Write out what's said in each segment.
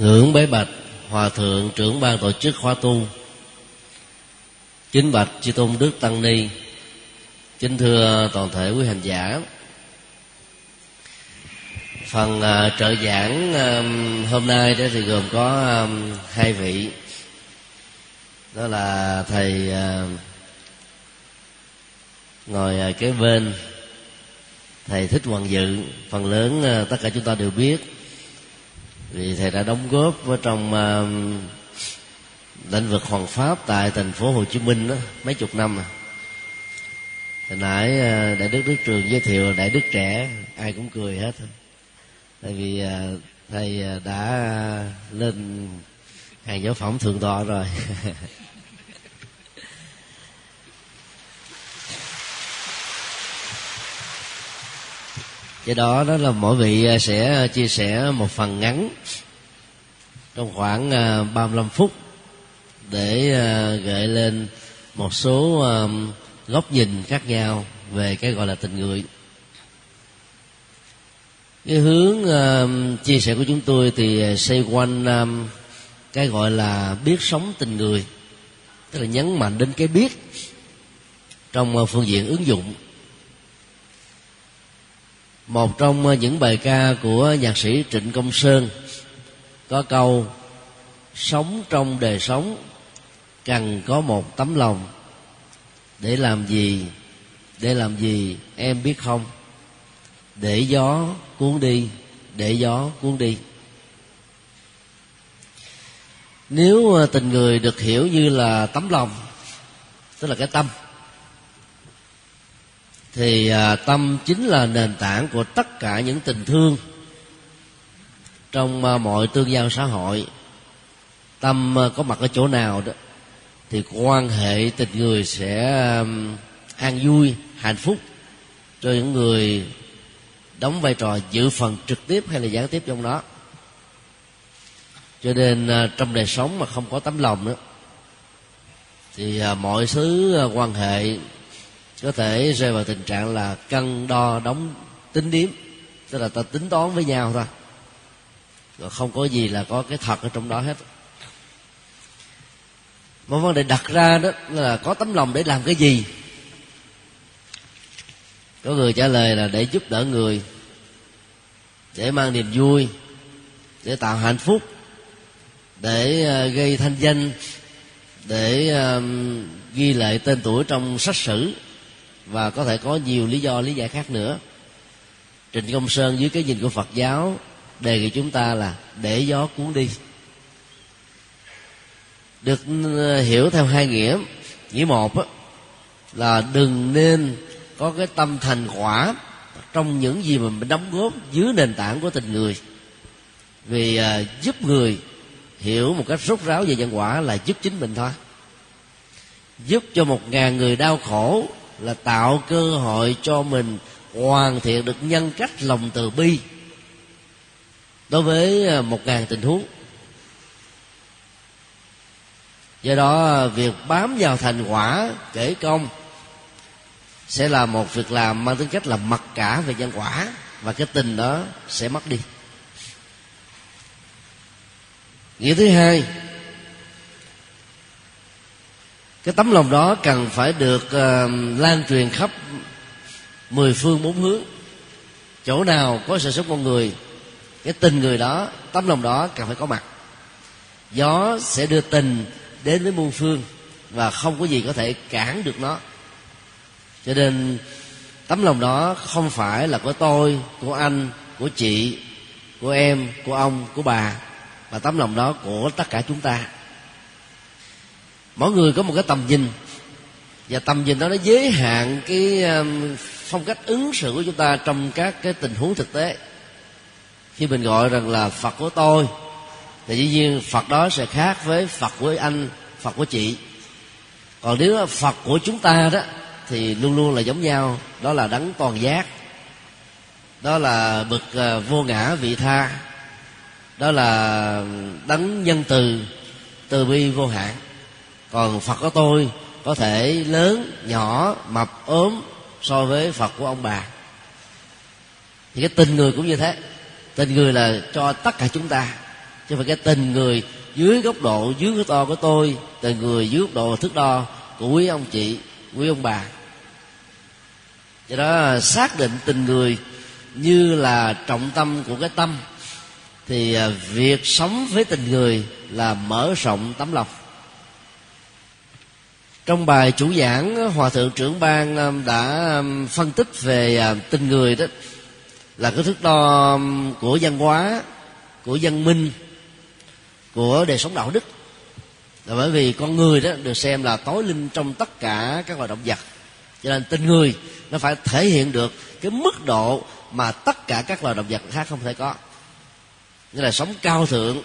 ngưỡng bế bạch hòa thượng trưởng ban tổ chức khóa tu. Chính bạch chư tôn đức tăng ni. Kính thưa toàn thể quý hành giả. Phần uh, trợ giảng um, hôm nay đó thì gồm có um, hai vị. Đó là thầy uh, ngồi uh, kế bên thầy thích hoàng dự. Phần lớn uh, tất cả chúng ta đều biết vì thầy đã đóng góp ở trong uh, lĩnh vực hoàng pháp tại thành phố hồ chí minh đó mấy chục năm rồi hồi nãy uh, đại đức đức trường giới thiệu đại đức trẻ ai cũng cười hết. Tại vì uh, thầy đã lên hàng giáo phẩm thượng tọa rồi. do đó đó là mỗi vị à, sẽ à, chia sẻ một phần ngắn trong khoảng à, 35 phút để gợi lên một số góc nhìn khác nhau về cái gọi là tình người. Cái hướng chia sẻ của chúng tôi thì xoay quanh cái gọi là biết sống tình người, tức là nhấn mạnh đến cái biết trong phương diện ứng dụng một trong ờ, những bài ca của nhạc sĩ trịnh công sơn có câu, sống trong đời sống, cần có một tấm lòng. Để làm gì, để làm gì em biết không? Để gió cuốn đi, để gió cuốn đi. Nếu ờ, tình người được hiểu như là tấm lòng, tức là cái tâm thì à, tâm chính là nền tảng của tất cả những tình thương trong à, mọi tương giao xã hội. Tâm à, có mặt ở chỗ nào đó thì quan hệ tình người sẽ an vui hạnh phúc cho những người đóng vai trò dự phần trực tiếp hay là gián tiếp trong đó. Cho nên à, trong đời sống mà không có tấm lòng nữa thì à, mọi thứ à, quan hệ có thể rơi vào tình trạng là cân đo đóng tính điếm. Tức là ta tính toán với nhau thôi. Rồi không có gì là có cái thật ở trong đó hết. Một vấn đề đặt ra đó là có tấm lòng để làm cái gì? Có người trả lời là để giúp đỡ người, để mang niềm vui, để tạo hạnh phúc, để ờ, gây thanh danh, để ghi lại tên tuổi trong sách sử và có thể có nhiều lý do lý giải khác nữa. Trịnh Công Sơn dưới cái nhìn của Phật giáo đề nghị chúng ta là để gió cuốn đi. Được ừ, hiểu theo hai nghĩa. Nghĩa một á, là đừng nên có cái tâm thành quả trong những gì mà mình đóng góp dưới nền tảng của tình người. Vì à, giúp người hiểu một cách rốt ráo về nhân quả là giúp chính mình thôi. Giúp cho một ngàn người đau khổ là tạo cơ hội cho mình hoàn thiện được nhân cách lòng từ bi. Đối với à, một ngàn tình huống. Do đó à, việc bám vào thành quả kể công sẽ là một việc làm mang tính cách là mặc cả về nhân quả, và cái tình đó sẽ mất đi. Nghĩa thứ hai cái tấm lòng đó cần phải được uh, lan truyền khắp mười phương bốn hướng. Chỗ nào có sự sống con người cái tình người đó tấm lòng đó cần phải có mặt. Gió sẽ đưa tình đến với muôn phương và không có gì có thể cản được nó. Cho nên tấm lòng đó không phải là của tôi của anh của chị của em của ông của bà. Mà tấm lòng đó của tất cả chúng ta mỗi người có một cái tầm nhìn. Và tầm nhìn đó nó giới hạn cái um, phong cách ứng xử của chúng ta trong các cái tình huống thực tế. Khi mình gọi rằng là phật của tôi, thì dĩ nhiên phật đó sẽ khác với phật của anh, phật của chị. Còn nếu là phật của chúng ta đó, thì luôn luôn là giống nhau. Đó là đấng toàn giác. Đó là bậc ờ, vô ngã vị tha. Đó là đấng nhân từ từ bi vô hạn còn phật của tôi có thể lớn, nhỏ, mập, ốm so với phật của ông bà. Thì cái tình người cũng như thế. Tình người là cho tất cả chúng ta. Chứ phải cái tình người dưới góc độ, dưới góc to của tôi, tình người dưới góc độ thước đo của quý ông chị, quý ông bà. Do đó, xác định tình người như là trọng tâm của cái tâm, thì à, việc sống với tình người là mở rộng tấm lòng trong bài chủ giảng, hòa thượng trưởng ban um, đã um, phân tích về um, tình người đó. Là cái thước đo của văn hóa, của văn minh, của đời sống đạo đức. Là bởi vì con người đó được xem là tối linh trong tất cả các loài động vật. Cho nên tình người nó phải thể hiện được cái mức độ mà tất cả các loài động vật khác không thể có. Nghĩa là sống cao thượng,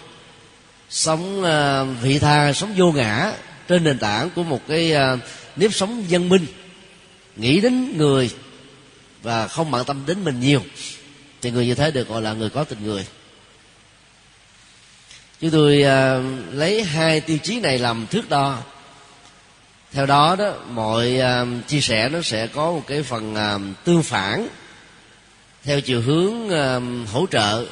sống uh, vị tha, sống vô ngã trên nền tảng của một cái ờ, nếp sống văn minh nghĩ đến người và không bận tâm đến mình nhiều. Thì người như thế được gọi là người có tình người. Chúng tôi uh, lấy hai tiêu chí này làm thước đo. Theo đó đó mọi uh, chia sẻ nó sẽ có một cái phần uh, tương phản theo chiều hướng uh, hỗ trợ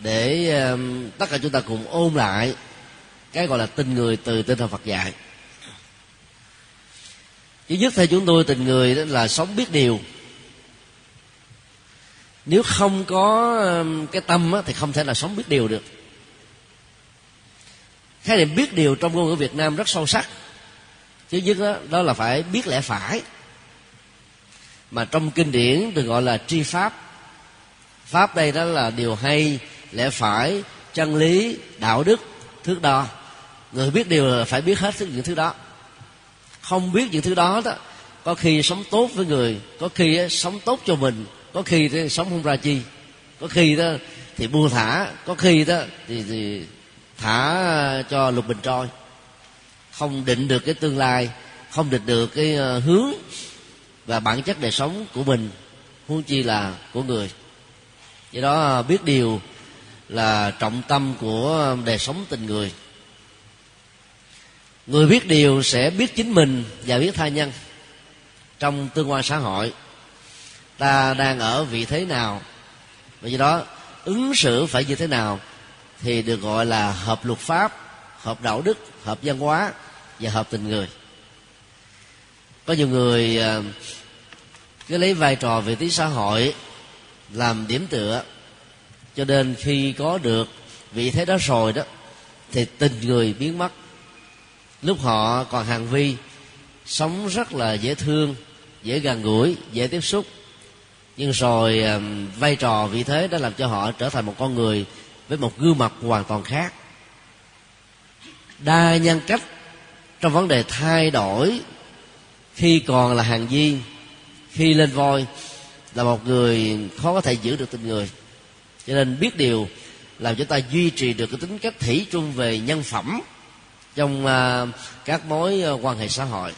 để uh, tất cả chúng ta cùng ôn lại cái gọi là tình người từ tinh thần Phật dạy. Thứ nhất theo chúng tôi tình người đó là sống biết điều. Nếu không có um, cái tâm á, thì không thể là sống biết điều được. Khái niệm biết điều trong ngôn ngữ việt nam rất sâu sắc. Thứ nhất đó, đó là phải biết lẽ phải. Mà trong kinh điển được gọi là tri pháp. Pháp đây đó là điều hay lẽ phải chân lý đạo đức thước đo người biết điều là phải biết hết những thứ đó. Không biết những thứ đó đó có khi sống tốt với người có khi sống tốt cho mình có khi thì sống không ra chi. Có khi đó thì buông thả có khi đó thì, thì thả cho lục bình trôi. Không định được cái tương lai không định được cái ờ, hướng và bản chất đời sống của mình huống chi là của người. Do đó ờ, biết điều là trọng tâm của đời sống tình người người biết điều sẽ biết chính mình và biết tha nhân. Trong tương quan xã hội, ta đang ở vị thế nào? Và do đó, ứng xử phải như thế nào thì được gọi là hợp luật pháp, hợp đạo đức, hợp văn hóa và hợp tình người. Có nhiều người à, cứ lấy vai trò vị trí xã hội làm điểm tựa, cho nên khi có được vị thế đó rồi đó, thì tình người biến mất lúc họ còn hàng vi, sống rất là dễ thương, dễ gần gũi, dễ tiếp xúc. Nhưng rồi vai trò, vị thế đã làm cho họ trở thành một con người với một gương mặt hoàn toàn khác. Đa nhân cách trong vấn đề thay đổi khi còn là hàng vi, khi lên voi là một người khó có thể giữ được tình người. Cho nên biết điều làm chúng ta duy trì được cái tính cách thủy chung về nhân phẩm trong uh, các mối uh, quan hệ xã hội.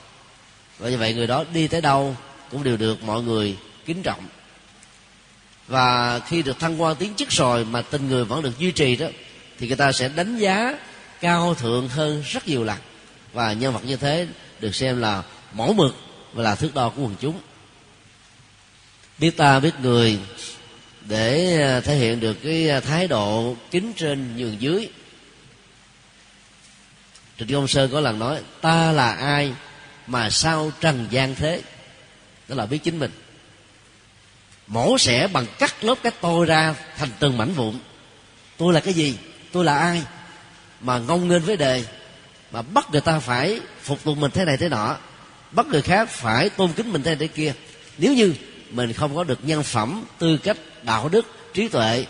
Và như vậy người đó đi tới đâu cũng đều được mọi người kính trọng. Và khi được thăng quan tiến chức rồi mà tình người vẫn được duy trì đó thì người ta sẽ đánh giá cao thượng hơn rất nhiều lần. Và nhân vật như thế được xem là mẫu mực và là thước đo của quần chúng. Biết ta biết người để à, thể hiện được cái thái độ kính trên nhường dưới. Trịnh Công Sơn có lần nói, Ta là ai mà sao trần gian thế? Đó là biết chính mình. Mổ xẻ bằng cắt lớp cái tôi ra thành từng mảnh vụn. Tôi là cái gì? Tôi là ai mà ngông nghênh với đề mà bắt người ta phải phục tùng mình thế này thế nọ, bắt người khác phải tôn kính mình thế này thế kia. Nếu như mình không có được nhân phẩm, tư cách, đạo đức, trí tuệ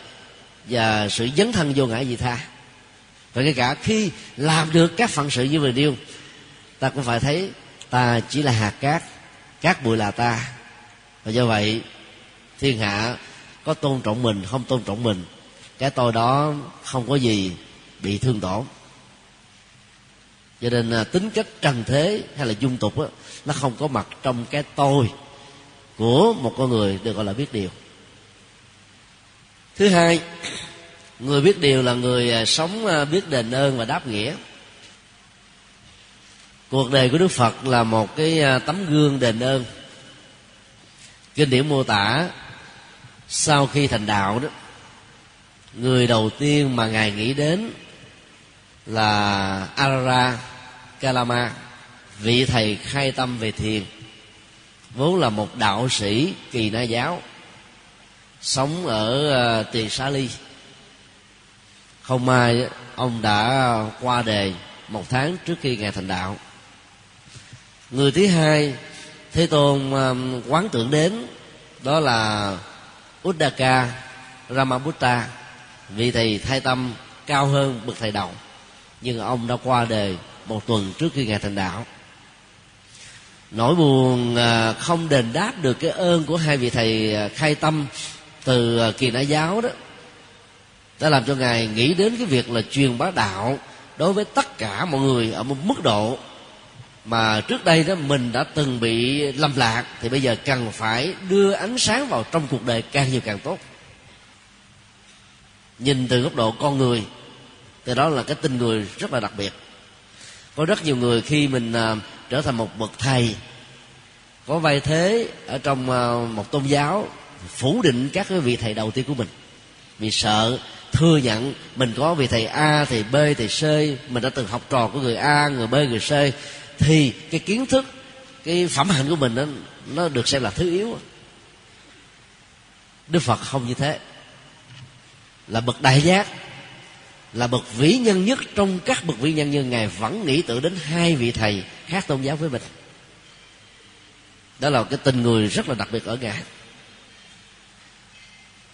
và sự dấn thân vô ngã gì tha? Và kể cả khi làm được các phận sự như vừa điêu ta cũng phải thấy ta chỉ là hạt cát cát bụi là ta. Và do vậy thiên hạ có tôn trọng mình không tôn trọng mình cái tôi đó không có gì bị thương tổn. Cho nên à, tính cách trần thế hay là dung tục đó, nó không có mặt trong cái tôi của một con người được gọi là biết điều. Thứ hai người biết điều là người à, sống à, biết đền ơn và đáp nghĩa. Cuộc đời của đức phật là một cái à, tấm gương đền ơn. Kinh điển mô tả, sau khi thành đạo đó, người đầu tiên mà ngài nghĩ đến là Arara Kalama vị thầy khai tâm về thiền. Vốn là một đạo sĩ kỳ na giáo, sống ở tiền xá ly không may, ông đã qua đề một tháng trước khi ngài thành đạo. Người thứ hai, thế tôn um, quán tưởng đến, đó là Uddaka Ramabutta vị thầy thay tâm cao hơn bậc thầy đầu nhưng ông đã qua đời một tuần trước khi ngài thành đạo. Nỗi buồn à, không đền đáp được cái ơn của hai vị thầy à, khai tâm từ à, kỳ nã giáo đó đã làm cho ngài nghĩ đến cái việc là truyền bá đạo đối với tất cả mọi người ở một mức độ mà trước đây đó mình đã từng bị lâm lạc, thì bây giờ cần phải đưa ánh sáng vào trong cuộc đời càng nhiều càng tốt. Nhìn từ góc độ con người, thì đó là cái tình người rất là đặc biệt. Có rất nhiều người khi mình à, trở thành một bậc thầy, có vai thế ở trong à, một tôn giáo, phủ định các cái vị thầy đầu tiên của mình. Vì sợ thừa nhận mình có vị thầy a, thầy b, thầy c, mình đã từng học trò của người a, người b, người c. Thì cái kiến thức, cái phẩm hạnh của mình nó nó được xem là thứ yếu. Đức phật không như thế. Là bậc đại giác, là bậc vĩ nhân nhất trong các bậc vĩ nhân như ngài vẫn nghĩ tự đến hai vị thầy khác tôn giáo với mình. Đó là cái tình người rất là đặc biệt ở ngài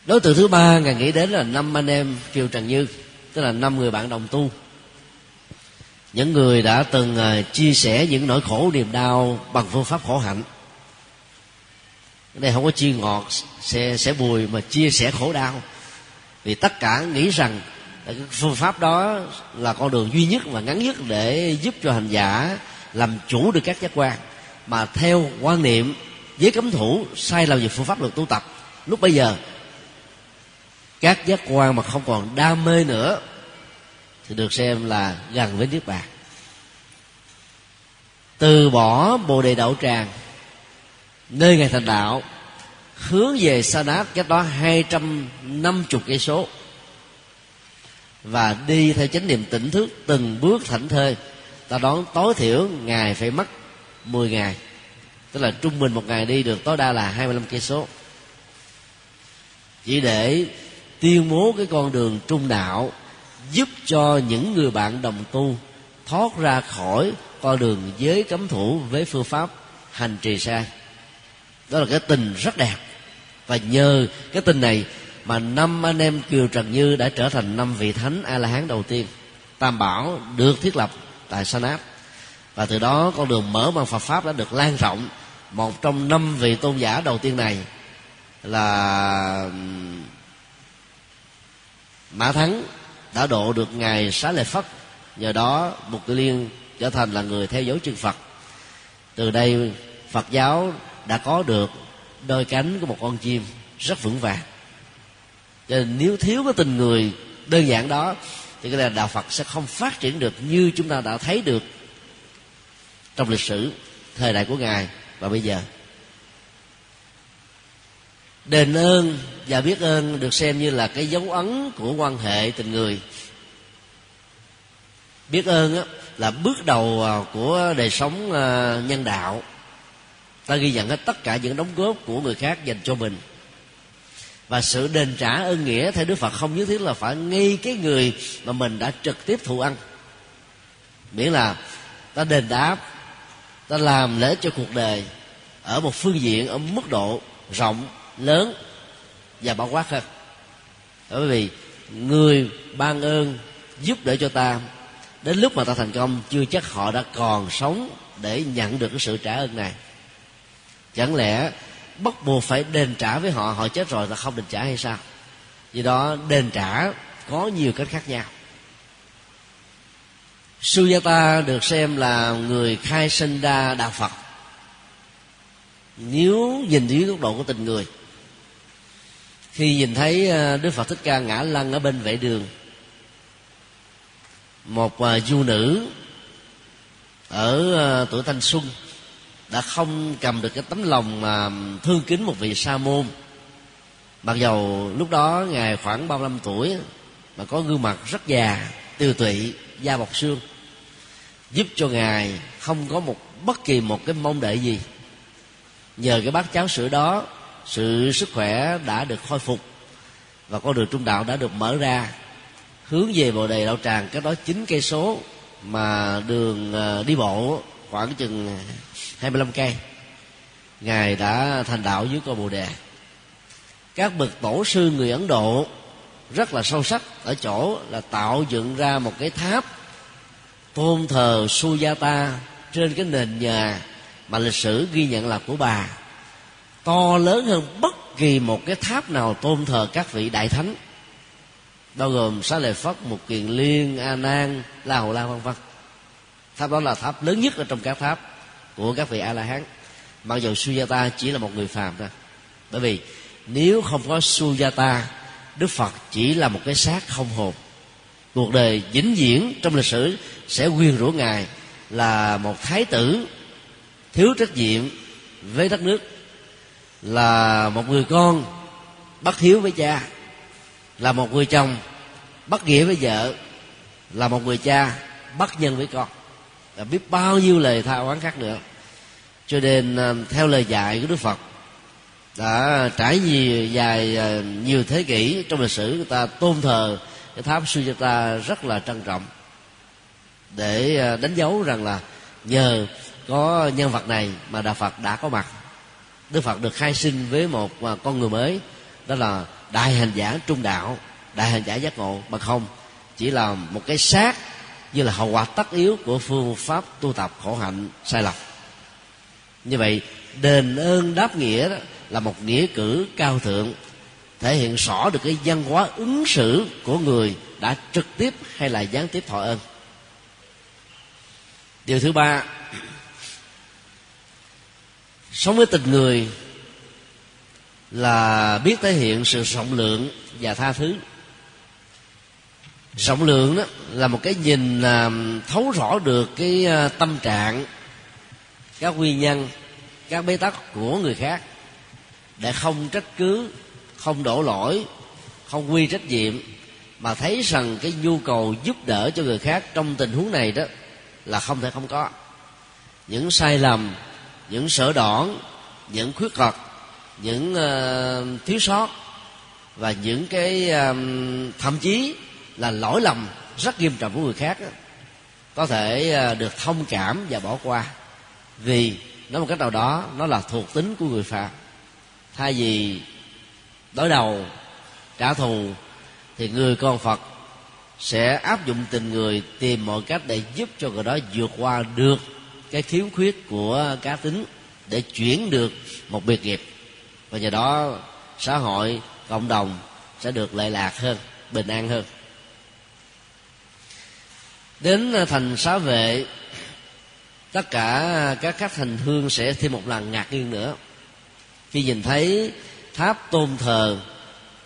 đối tượng thứ ba, ngài nghĩ đến là năm anh em kiều trần như, tức là năm người bạn đồng tu. Những người đã từng à, chia sẻ những nỗi khổ, niềm đau bằng phương pháp khổ hạnh. Cái này không có chia ngọt, sẽ sẽ bùi mà chia sẻ khổ đau. Vì tất cả nghĩ rằng cái phương pháp đó là con đường duy nhất và ngắn nhất để giúp cho hành giả làm chủ được các giác quan. Mà theo quan niệm với cấm thủ, sai lầm về phương pháp luật tu tập, lúc bây giờ các giác quan mà không còn đam mê nữa, thì được xem là gần với niết bàn. Từ bỏ bồ đề đậu tràng, nơi ngày thành đạo, hướng về sa nát cách đó hai trăm năm chục cây số, và đi theo chánh niệm tỉnh thức từng bước thảnh thơi, ta đón tối thiểu ngày phải mất 10 ngày. Tức là trung bình một ngày đi được tối đa là 25 cây số. Chỉ để tuyên bố cái con đường trung đạo, giúp cho những người bạn đồng tu thoát ra khỏi con đường giới cấm thủ với phương pháp hành trì sai đó là cái tình rất đẹp. Và nhờ cái tình này mà năm anh em kiều trần như đã trở thành năm vị thánh a la hán đầu tiên. Tam bảo được thiết lập tại sanat và từ đó con đường mở bằng phật pháp đã được lan rộng. Một trong năm vị tôn giả đầu tiên này là mã thắng đã độ được ngài xá lợi phất, nhờ đó mục tử liên trở thành là người theo dấu chân phật. Từ đây, phật giáo đã có được đôi cánh của một con chim rất vững vàng. Cho nên nếu thiếu cái tình người đơn giản đó, thì cái là đạo phật sẽ không phát triển được như chúng ta đã thấy được trong lịch sử thời đại của ngài. Và bây giờ đền ơn và biết ơn được xem như là cái dấu ấn của quan hệ tình người. Biết ơn á, là bước đầu à, của đời sống à, nhân đạo. Ta ghi nhận hết tất cả những đóng góp của người khác dành cho mình. Và sự đền trả ơn nghĩa theo đức phật không nhất thiết là phải ngay cái người mà mình đã trực tiếp thụ ăn. Miễn là ta đền đáp ta làm lễ cho cuộc đời ở một phương diện ở mức độ rộng lớn và bao quát hơn bởi vì người ban ơn giúp đỡ cho ta, đến lúc mà ta thành công, chưa chắc họ đã còn sống để nhận được cái sự trả ơn này. Chẳng lẽ bắt buộc phải đền trả với họ họ chết rồi là không đền trả hay sao? Vì đó, đền trả có nhiều cách khác nhau. Sujata được xem là người khai sinh ra đạo Phật. Nếu nhìn dưới góc độ của tình người khi nhìn thấy ờ, Đức Phật Thích Ca ngã lăn ở bên vệ đường, Một ờ, du nữ Ở ờ, tuổi thanh xuân đã không cầm được cái tấm lòng mà thương kính một vị sa môn. Mặc dầu lúc đó ngài khoảng 35 tuổi, mà có gương mặt rất già, tiêu tụy, da bọc xương, giúp cho ngài không có một bất kỳ một cái mong đợi gì. Nhờ cái bát cháo sữa đó sự sức khỏe đã được khôi phục và con đường trung đạo đã được mở ra. Hướng về bồ đề đạo tràng, cái đó chín cây số mà đường à, đi bộ khoảng chừng 25 cây. Ngài đã thành đạo dưới con bồ đề. Các bậc tổ sư người ấn độ rất là sâu sắc ở chỗ là tạo dựng ra một cái tháp tôn thờ Sujata trên cái nền nhà mà lịch sử ghi nhận là của bà to lớn hơn bất kỳ một cái tháp nào tôn thờ các vị đại thánh. Bao gồm xá lợi phất một kiền liên, a nan, la hầu la vân vân. Tháp đó là tháp lớn nhất ở trong các tháp của các vị a la hán mặc dù sujata chỉ là một người phàm thôi. Bởi vì nếu không có sujata, đức phật chỉ là một cái xác không hồn. Cuộc đời vĩnh viễn trong lịch sử sẽ quyên rủa ngài là một thái tử thiếu trách nhiệm với đất nước là một người con bất hiếu với cha, là một người chồng bất nghĩa với vợ, là một người cha bất nhân với con. Là biết bao nhiêu lời tha oán khác nữa. Cho nên à, theo lời dạy của đức phật, đã trải nhiều, dài à, nhiều thế kỷ trong lịch sử, người ta tôn thờ cái tháp Sujata rất là trân trọng để à, đánh dấu rằng là nhờ có nhân vật này mà đạo Phật đã có mặt. Đức Phật được khai sinh với một à, con người mới, đó là đại hành giả trung đạo, đại hành giả giác ngộ mà không chỉ là một cái xác như là hậu quả tất yếu của phương pháp tu tập khổ hạnh sai lầm. Như vậy, đền ơn đáp nghĩa đó là một nghĩa cử cao thượng, thể hiện rõ được cái văn hóa ứng xử của người đã trực tiếp hay là gián tiếp thọ ơn. Điều thứ ba sống với tình người là biết thể hiện sự rộng lượng và tha thứ. Rộng lượng đó là một cái nhìn à, thấu rõ được cái à, tâm trạng, các nguyên nhân, các bế tắc của người khác để không trách cứ, không đổ lỗi, không quy trách nhiệm, mà thấy rằng cái nhu cầu giúp đỡ cho người khác trong tình huống này đó là không thể không có. Những sai lầm những sở đoản những khuyết tật những uh, thiếu sót và những cái um, thậm chí là lỗi lầm rất nghiêm trọng của người khác đó, có thể uh, được thông cảm và bỏ qua. Vì nói một cách nào đó nó là thuộc tính của người phạm. Thay vì đối đầu trả thù thì người con phật sẽ áp dụng tình người tìm mọi cách để giúp cho người đó vượt qua được cái khiếm khuyết của cá tính để chuyển được một biệt nghiệp. Và nhờ đó, xã hội, cộng đồng sẽ được lệ lạc hơn, bình an hơn. Đến thành xá vệ, tất cả các khách hành hương sẽ thêm một lần ngạc nhiên nữa. Khi nhìn thấy tháp tôn thờ,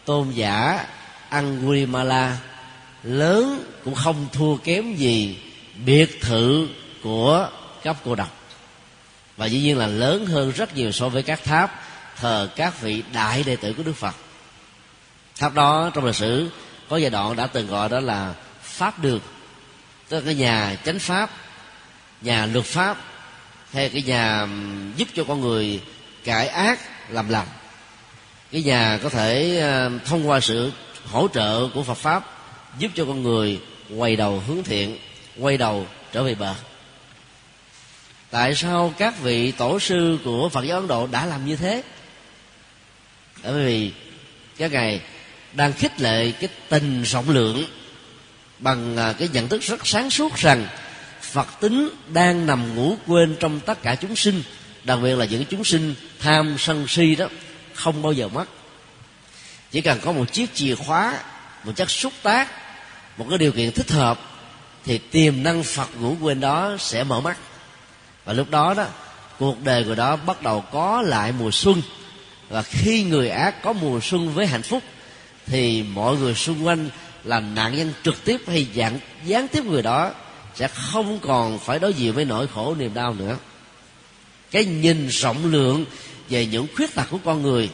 tôn giả Angulimala, lớn cũng không thua kém gì biệt thự của cấp cô độc. Và dĩ nhiên là lớn hơn rất nhiều so với các tháp, thờ các vị đại đệ tử của đức phật. Tháp đó trong lịch sử có giai đoạn đã từng gọi đó là pháp đường. Tức là cái nhà chánh pháp, nhà luật pháp, hay cái nhà giúp cho con người cải ác, làm lành. Cái nhà có thể thông qua sự hỗ trợ của phật pháp giúp cho con người quay đầu hướng thiện, quay đầu trở về bờ tại sao các vị tổ sư của phật giáo ấn độ đã làm như thế? Bởi vì các ngài đang khích lệ cái tình rộng lượng bằng à, cái nhận thức rất sáng suốt rằng phật tính đang nằm ngủ quên trong tất cả chúng sinh, đặc biệt là những chúng sinh tham sân si đó, không bao giờ mất. Chỉ cần có một chiếc chìa khóa, một chất xúc tác, một cái điều kiện thích hợp, thì tiềm năng phật ngủ quên đó sẽ mở mắt và lúc đó đó, cuộc đời của đó bắt đầu có lại mùa xuân. Và khi người ác có mùa xuân với hạnh phúc, thì mọi người xung quanh là nạn nhân trực tiếp hay dạng gián tiếp người đó sẽ không còn phải đối diện với nỗi khổ niềm đau nữa. Cái nhìn rộng lượng về những khuyết tật của con người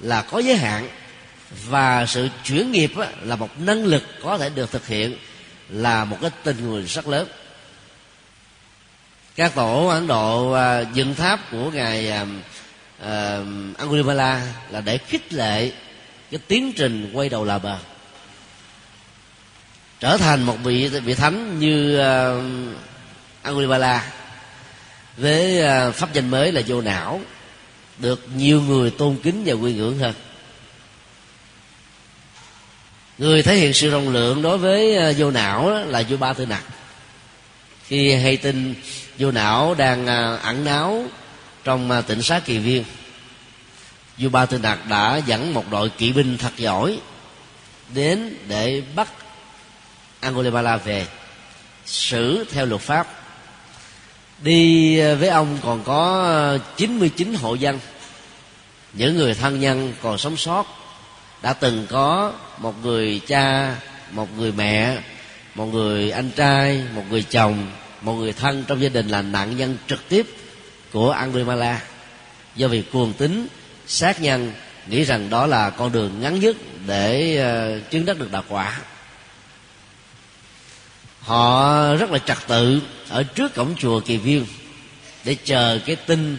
là có giới hạn, và sự chuyển nghiệp là một năng lực có thể được thực hiện là một cái tình người rất lớn các tổ ấn độ à, dựng tháp của ngài à, à, Angulimala là để khích lệ cái tiến trình quay đầu là bờ. Trở thành một vị vị thánh như uh, Angulimala với uh, pháp danh mới là vô não được nhiều người tôn kính và quy ngưỡng hơn. Người thể hiện sự rộng lượng đối với vô não là vua ba tư nặc. Khi hay tin vô não đang à, ẩn náu trong tịnh tỉnh xá kỳ viên. Vua ba tư nặc đã dẫn một đội kỵ binh thật giỏi đến để bắt Angulimala về xử theo luật pháp. Đi à, với ông còn có 99 hộ dân. Những người thân nhân còn sống sót. Đã từng có một người cha, một người mẹ, một người anh trai, một người chồng một người thân trong gia đình là nạn nhân trực tiếp của Angulimala do vì cuồng tính sát nhân nghĩ rằng đó là con đường ngắn nhất để ờ, chứng đắc được đạo quả. Họ rất là trật tự ở trước cổng chùa kỳ viên để chờ cái tin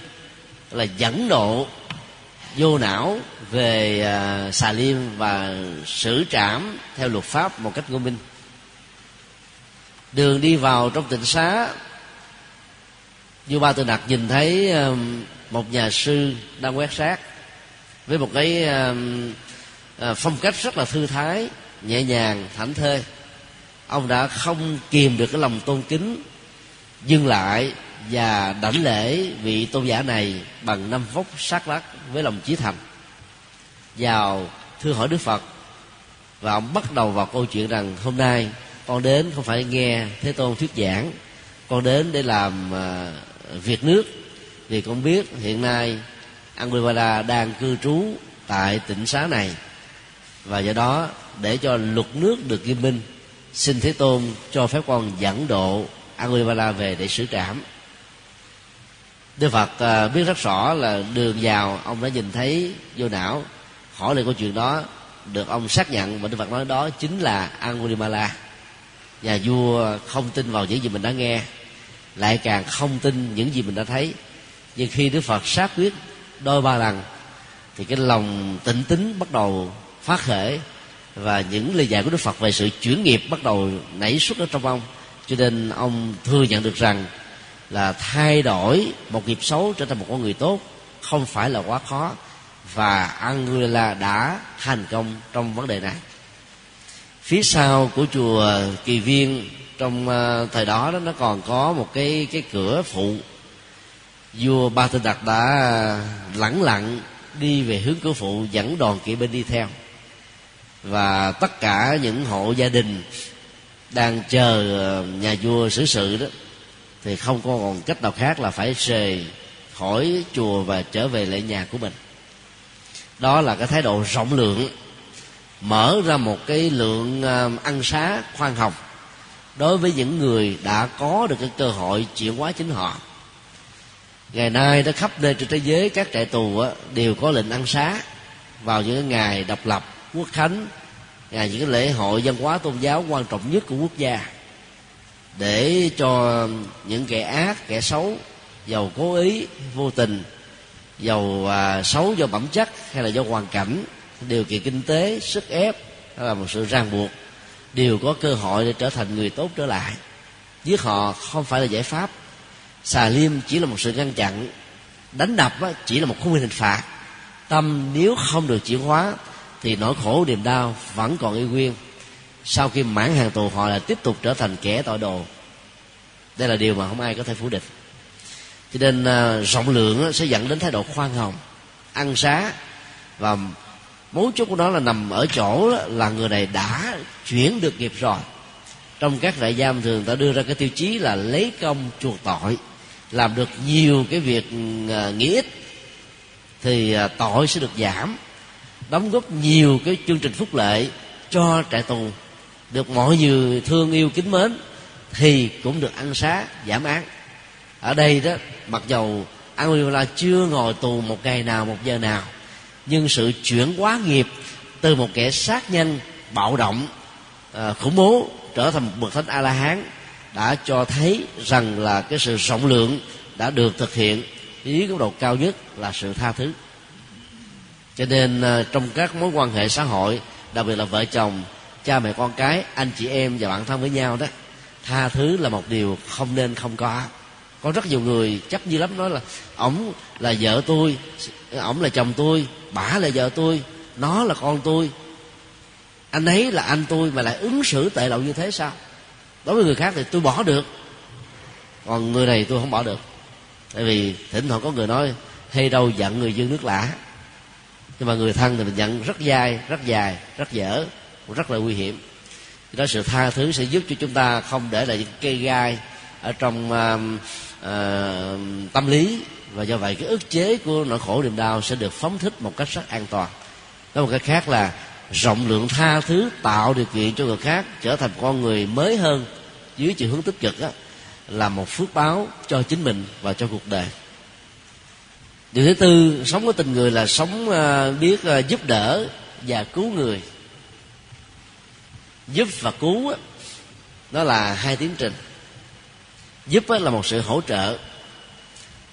là dẫn độ vô não về ờ, xà liêm và xử trảm theo luật pháp một cách ngôn minh đường đi vào trong tịnh xá. Vua ba tư nặc nhìn thấy um, một nhà sư đang quét rác với một cái um, ờ, phong cách rất là thư thái, nhẹ nhàng, thảnh thơi. Ông đã không kìm được cái lòng tôn kính, dừng lại và đảnh lễ vị tôn giả này bằng năm phút sát lắc với lòng chí thành. Vào thưa hỏi đức phật, và ông bắt đầu vào câu chuyện rằng hôm nay con đến không phải nghe thế tôn thuyết giảng. Con đến để làm à, việc nước. Vì con biết hiện nay Angulimala đang cư trú tại tỉnh xá này. Và do đó, để cho luật nước được nghiêm minh, xin thế tôn cho phép con dẫn độ Angulimala về để xử trảm. Đức Phật à, biết rất rõ là đường vào, ông đã nhìn thấy vô não. Hỏi lại câu chuyện đó, được ông xác nhận và Đức Phật nói đó chính là Angulimala và vua không tin vào những gì mình đã nghe, lại càng không tin những gì mình đã thấy. Nhưng khi Đức Phật xác quyết đôi ba lần, thì cái lòng tỉnh tính bắt đầu phát khởi và những lời dạy của Đức Phật về sự chuyển nghiệp bắt đầu nảy xuất ở trong ông. Cho nên ông thừa nhận được rằng là thay đổi một nghiệp xấu trở thành một con người tốt không phải là quá khó. Và Angela đã thành công trong vấn đề này phía sau của chùa Kỳ Viên, trong ờ, thời đó đó, nó còn có một cái cái cửa phụ. Vua Ba Tư đặc đã ờ, lẳng lặng đi về hướng cửa phụ, dẫn đoàn kỵ binh đi theo. Và tất cả những hộ gia đình đang chờ ờ, nhà vua xử sự đó, thì không có còn cách nào khác là phải rời khỏi chùa và trở về lại nhà của mình. Đó là cái thái độ rộng lượng mở ra một cái lượng à, ăn xá khoan hồng. Đối với những người đã có được cái cơ hội chuyển hóa chính họ ngày nay đã khắp nơi trên thế giới các trại tù đều có lệnh ăn xá vào những ngày độc lập quốc khánh ngày những cái lễ hội văn hóa tôn giáo quan trọng nhất của quốc gia để cho những kẻ ác kẻ xấu giàu cố ý vô tình giàu à, xấu do bẩm chất hay là do hoàn cảnh điều kiện kinh tế, sức ép hay là một sự ràng buộc đều có cơ hội để trở thành người tốt trở lại. Giết họ không phải là giải pháp. Xà liêm chỉ là một sự ngăn chặn. Đánh đập chỉ là một khung hình phạt. Tâm nếu không được chuyển hóa, thì nỗi khổ, niềm đau vẫn còn y nguyên. Sau khi mãn hàng tù, họ lại tiếp tục trở thành kẻ tội đồ. Đây là điều mà không ai có thể phủ định. Cho nên à, rộng lượng sẽ dẫn đến thái độ khoan hồng, ăn xá và mấu chốt của nó là nằm ở chỗ là người này đã chuyển được nghiệp rồi. Trong các trại giam thường ta đưa ra cái tiêu chí là lấy công chuộc tội, làm được nhiều cái việc ừ, à, nghĩa ích, thì à, tội sẽ được giảm. Đóng góp nhiều cái chương trình phúc lợi cho trại tù, được mọi người thương yêu, kính mến, thì cũng được ăn xá, giảm án. Ở đây đó, mặc dầu Anguilla chưa ngồi tù một ngày nào, một giờ nào nhưng sự chuyển hóa nghiệp từ một kẻ sát nhân bạo động à, khủng bố trở thành một bậc thánh a la hán đã cho thấy rằng là cái sự rộng lượng đã được thực hiện. Ý góc độ cao nhất là sự tha thứ. Cho nên à, trong các mối quan hệ xã hội đặc biệt là vợ chồng cha mẹ con cái anh chị em và bạn thân với nhau đó tha thứ là một điều không nên không có có rất nhiều người chấp như lắm nói là ổng là vợ tôi ổng là chồng tôi bả là vợ tôi nó là con tôi. Anh ấy là anh tôi mà lại ứng xử tệ lậu như thế sao? Đối với người khác thì tôi bỏ được. Còn người này tôi không bỏ được. Tại vì thỉnh thoảng có người nói hay đâu giận người dương nước lã, nhưng mà người thân thì mình giận rất dai rất dài rất dở rất là nguy hiểm. Đó sự tha thứ sẽ giúp cho chúng ta không để lại những cây gai ở trong uh, uh, tâm lý. Và do vậy cái ức chế của nỗi khổ niềm đau sẽ được phóng thích một cách rất an toàn. Có một cái khác là rộng lượng tha thứ tạo điều kiện cho người khác trở thành con người mới hơn dưới chiều hướng tích cực đó, là một phước báo cho chính mình và cho cuộc đời. Điều thứ tư sống với tình người là sống ờ, biết ờ, giúp đỡ và cứu người. Giúp và cứu đó là hai tiến trình giúp là một sự hỗ trợ.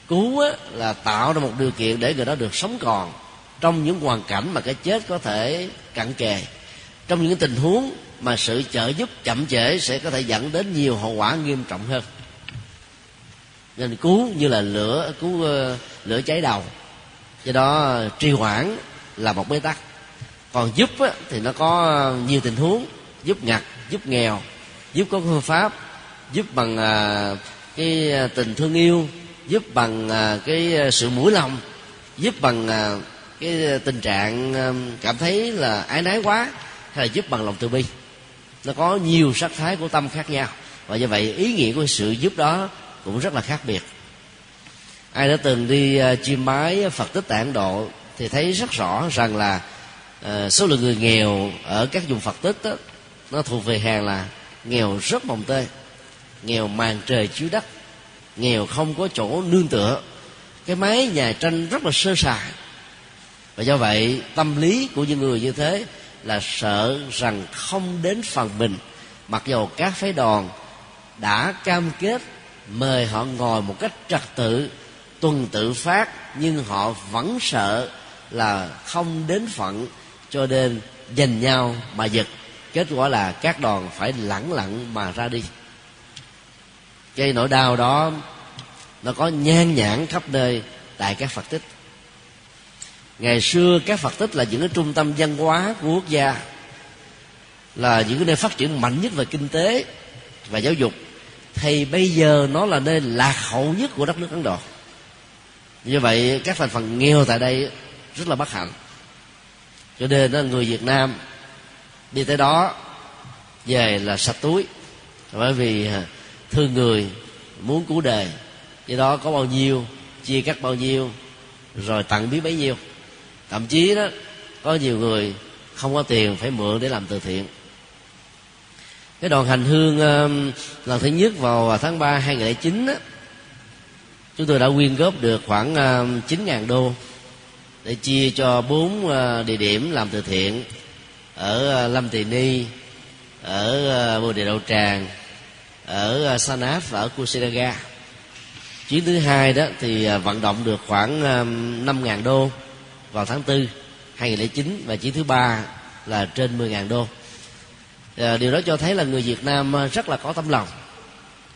Cứu là tạo ra một điều kiện để người đó được sống còn trong những hoàn cảnh mà cái chết có thể cận kề trong những tình huống mà sự trợ giúp chậm trễ sẽ có thể dẫn đến nhiều hậu quả nghiêm trọng hơn. Nên cứu như là lửa cứu uh, lửa cháy đầu. Do đó trì hoãn là một bế tắc. Còn giúp á, thì nó có nhiều tình huống giúp ngặt giúp nghèo giúp có phương pháp giúp bằng à, cái à, tình thương yêu giúp bằng à, cái à, sự mũi lòng giúp bằng à, cái à, tình trạng cảm thấy là ái nái quá hay là giúp bằng lòng từ bi. Nó có nhiều sắc thái của tâm khác nhau. Và do vậy ý nghĩa của sự giúp đó cũng rất là khác biệt. Ai đã từng đi uh, chiêm bái phật tích tạng độ thì thấy rất rõ rằng là uh, số lượng người nghèo ở các vùng phật tích đó, nó thuộc về hàng là nghèo rất mồng tơi nghèo màn trời chiếu đất. Nghèo không có chỗ nương tựa. Cái máy nhà tranh rất là sơ sài. Và do vậy, tâm lý của những người như thế là sợ rằng không đến phần mình. Mặc dầu các phái đoàn đã cam kết mời họ ngồi một cách trật tự, tuần tự phát, nhưng họ vẫn sợ là không đến phận cho nên giành nhau mà giật. Kết quả là các đoàn phải lẳng lặng mà ra đi cái nỗi đau đó nó có nhan nhản khắp nơi tại các phật tích. Ngày xưa các phật tích là những cái trung tâm văn hóa của quốc gia là những cái nơi phát triển mạnh nhất về kinh tế và giáo dục. Thì bây giờ nó là nơi lạc hậu nhất của đất nước ấn độ. Như vậy các thành phần nghèo tại đây rất là bất hạnh. Cho nên đó, người việt nam đi tới đó về là sạch túi. Bởi vì à, thương người muốn cứu đề do đó có bao nhiêu chia cắt bao nhiêu rồi tặng biết bấy nhiêu. Thậm chí đó có nhiều người không có tiền phải mượn để làm từ thiện. Cái đoàn hành hương um, lần thứ nhất vào tháng 3 2009 á, chúng tôi đã quyên góp được khoảng um, 9.000 đô để chia cho bốn uh, địa điểm làm từ thiện ở uh, Lâm Tỳ Ni ở uh, Bồ Đề Đậu Tràng ở ờ, Sanaf và ở Kusinaga chuyến thứ hai đó thì ờ, vận động được khoảng ờ, 5.000 đô vào tháng 4 2009 và chuyến thứ ba là trên 10.000 đô. Điều đó cho thấy là người Việt Nam rất là có tấm lòng.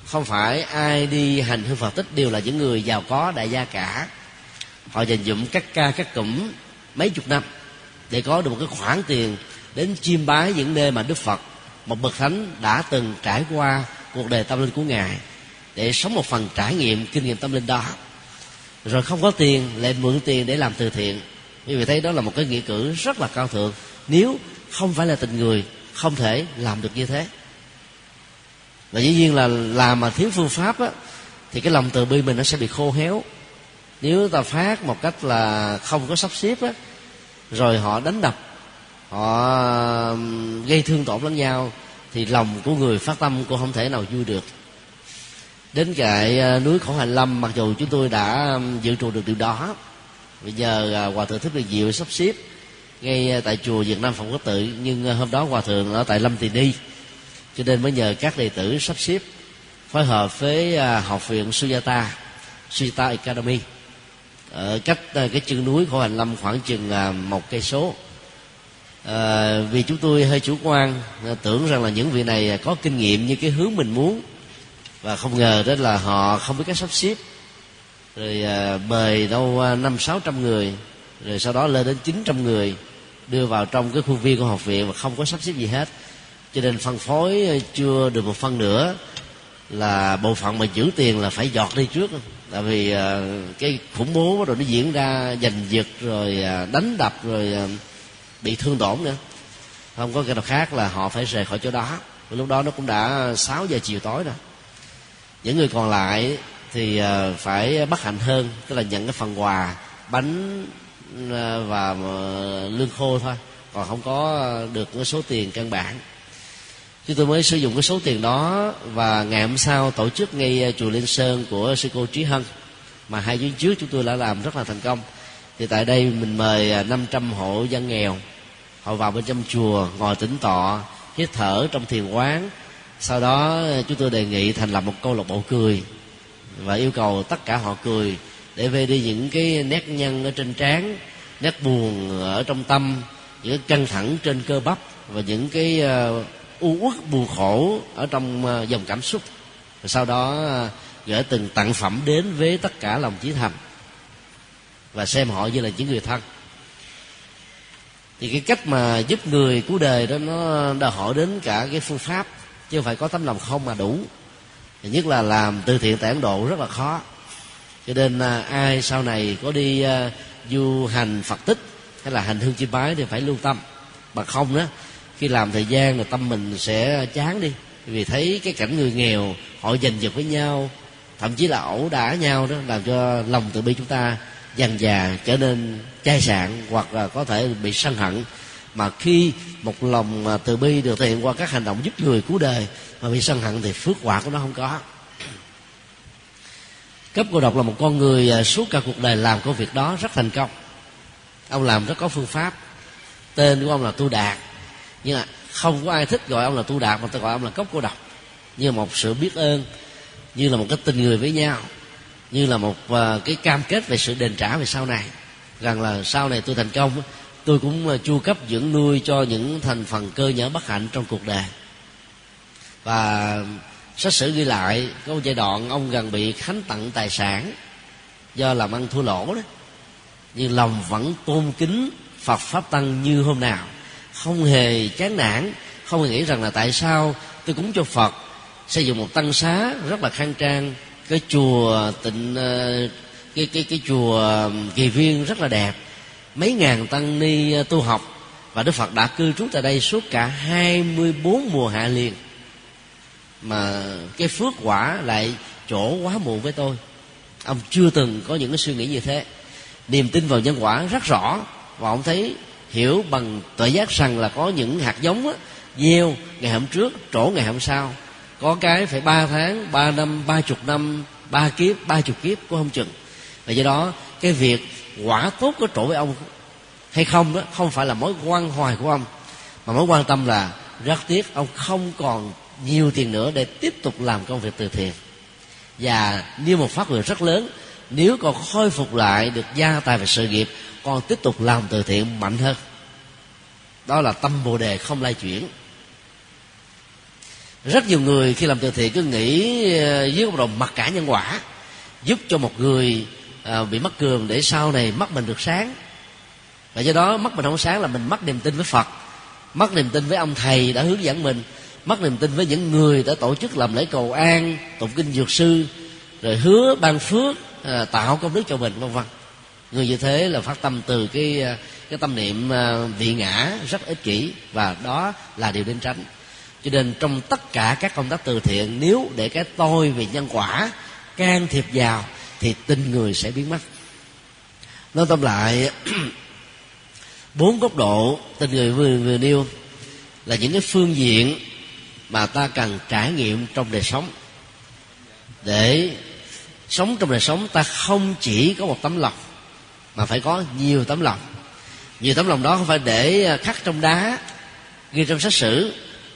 Không phải ai đi hành hương Phật tích đều là những người giàu có, đại gia cả. Họ dành dụm các ca, các cụm mấy chục năm để có được một cái khoản tiền đến chiêm bái những nơi mà Đức Phật, một bậc thánh đã từng trải qua cuộc đời tâm linh của ngài, để sống một phần trải nghiệm, kinh nghiệm tâm linh đó. Rồi không có tiền, lại mượn tiền để làm từ thiện. Quý vậy thấy đó là một cái nghĩa cử rất là cao thượng. Nếu không phải là tình người, không thể làm được như thế. Và dĩ nhiên là làm mà thiếu phương pháp á, thì cái lòng từ bi mình nó sẽ bị khô héo. Nếu ta phát một cách là không có sắp xếp á, rồi họ đánh đập, họ gây thương tổn lẫn nhau thì lòng của người phát tâm cũng không thể nào vui được. Đến cái à, núi khổ hành lâm, mặc dù chúng tôi đã dự trù được điều đó, bây giờ à, hòa thượng thích được diệu sắp xếp ngay à, tại chùa việt nam phòng quốc tự nhưng hôm đó hòa thượng ở tại lâm tỳ ni, cho nên mới nhờ các đệ tử sắp xếp phối hợp với học viện Sujata Sujata Academy. Ở cách cái chân núi khổ hành lâm khoảng chừng một cây số à, vì chúng tôi hơi chủ quan ờ, tưởng rằng là những vị này ờ, có kinh nghiệm như cái hướng mình muốn. Và không ngờ đó là họ không biết cách sắp xếp. Rồi à, mời đâu năm sáu trăm người rồi sau đó lên đến chín trăm người đưa vào trong cái khuôn viên của học viện và không có sắp xếp gì hết. Cho nên phân phối chưa được một phân nữa là bộ phận mà giữ tiền là phải giọt đi trước. Tại vì cái khủng bố rồi nó diễn ra giành giật rồi đánh đập rồi bị thương tổn nữa. Không có cái nào khác là họ phải rời khỏi chỗ đó. Lúc đó nó cũng đã 6 giờ chiều tối rồi. Những người còn lại thì ờ, phải bất hạnh hơn, tức là nhận cái phần quà, bánh ờ, và ờ, lương khô thôi. Còn không có được cái số tiền căn bản. Chúng tôi mới sử dụng cái số tiền đó và ngày hôm sau tổ chức ngay chùa Liên Sơn của sư cô Trí Hân. Mà hai chuyến trước chúng tôi đã làm rất là thành công thì tại đây mình mời à, 500 hộ dân nghèo. Họ vào bên trong chùa, ngồi tĩnh tọa hít thở trong thiền quán. Sau đó à, chúng tôi đề nghị thành lập một câu lạc bộ cười và yêu cầu tất cả họ cười để về đi những cái nét nhăn ở trên trán, nét buồn ở trong tâm, những cái căng thẳng trên cơ bắp và những cái à, u uất buồn khổ ở trong dòng cảm xúc. Và sau đó gửi từng tặng phẩm đến với tất cả lòng chí thành và xem họ như là những người thân. Thì cái cách mà giúp người cứu đời đó, nó đòi hỏi đến cả cái phương pháp, chứ không phải có tấm lòng không mà đủ. Nhất là làm từ thiện tại ấn độ rất là khó. Cho nên à, ai sau này có đi à, du hành phật tích hay là hành hương chi bái thì phải lưu tâm. Mà không đó, khi làm thời gian là tâm mình sẽ chán đi. Vì thấy cái cảnh người nghèo, họ giành giật với nhau, thậm chí là ẩu đả nhau đó, làm cho lòng từ bi chúng ta dần già trở nên chai sạn hoặc là có thể bị sân hận. Mà khi một lòng à, từ bi được thể hiện qua các hành động giúp người cứu đời mà bị sân hận thì phước quả của nó không có. Cấp cô độc là một con người à, suốt cả cuộc đời làm công việc đó rất thành công. Ông làm rất có phương pháp. Tên của ông là tu đạt. Nhưng mà không có ai thích gọi ông là tu đạt mà tôi gọi ông là cốc cô độc. Như một sự biết ơn, như là một cái tình người với nhau như là một uh, cái cam kết về sự đền trả về sau này. Rằng là sau này tôi thành công tôi cũng uh, chu cấp dưỡng nuôi cho những thành phần cơ nhở bất hạnh trong cuộc đời. Và sách sử ghi lại có một giai đoạn ông gần bị khánh tặng tài sản do làm ăn thua lỗ đó. Nhưng lòng vẫn tôn kính phật pháp tăng như hôm nào. Không hề chán nản không hề nghĩ rằng là tại sao tôi cúng cho phật xây dựng một tăng xá rất là khang trang cái chùa tịnh ờ, cái cái cái chùa kỳ viên rất là đẹp. Mấy ngàn tăng ni ờ, tu học và Đức Phật đã cư trú tại đây suốt cả 24 mùa hạ liền. Mà cái phước quả lại chỗ quá muộn với tôi. Ông chưa từng có những cái suy nghĩ như thế. Niềm tin vào nhân quả rất rõ và ông thấy hiểu bằng tuệ giác rằng là có những hạt giống á, gieo ngày hôm trước trổ ngày hôm sau có cái phải ba tháng, ba năm, ba chục năm, ba kiếp, ba chục kiếp cũng không chừng. Và do đó, cái việc quả tốt có trổ với ông hay không đó, không phải là mối quan hoài của ông. Mà mối quan tâm là rất tiếc ông không còn nhiều tiền nữa để tiếp tục làm công việc từ thiện. Và như một phát nguyện rất lớn, nếu còn khôi phục lại được gia tài và sự nghiệp con tiếp tục làm từ thiện mạnh hơn. Đó là tâm bồ đề không lay chuyển rất nhiều người khi làm từ thiện cứ nghĩ ờ, dưới góc độ mặc cả nhân quả giúp cho một người à, bị mất cường để sau này mắt mình được sáng. Và do đó mắt mình không sáng là mình mất niềm tin với phật mất niềm tin với ông thầy đã hướng dẫn mình mất niềm tin với những người đã tổ chức làm lễ cầu an tụng kinh dược sư rồi hứa ban phước à, tạo công đức cho mình vân vân. Người như thế là phát tâm từ cái cái tâm niệm à, vị ngã rất ích kỷ và đó là điều nên tránh cho nên trong tất cả các công tác từ thiện, nếu để cái tôi về nhân quả can thiệp vào, thì tình người sẽ biến mất. Nói tóm lại, bốn góc độ tình người vừa vừa nêu là những cái phương diện mà ta cần trải nghiệm trong đời sống. Để sống trong đời sống, ta không chỉ có một tấm lòng, mà phải có nhiều tấm lòng. Nhiều tấm lòng đó không phải để khắc trong đá, ghi trong sách sử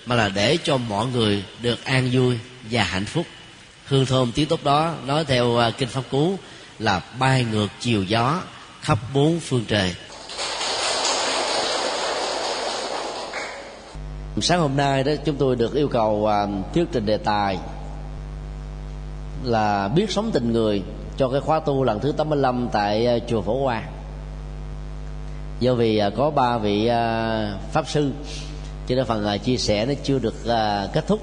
mà là để cho mọi người được an vui và hạnh phúc. Hương thơm tiếng tốt đó, nói theo à, kinh pháp cú là bay ngược chiều gió khắp bốn phương trời. Sáng hôm nay đó, chúng tôi được yêu cầu à, thuyết trình đề tài là biết sống tình người cho cái khóa tu lần thứ 85 tại à, chùa Phổ Hoa. Do vì có ba vị pháp sư cho nên phần uh, chia sẻ nó chưa được uh, kết thúc.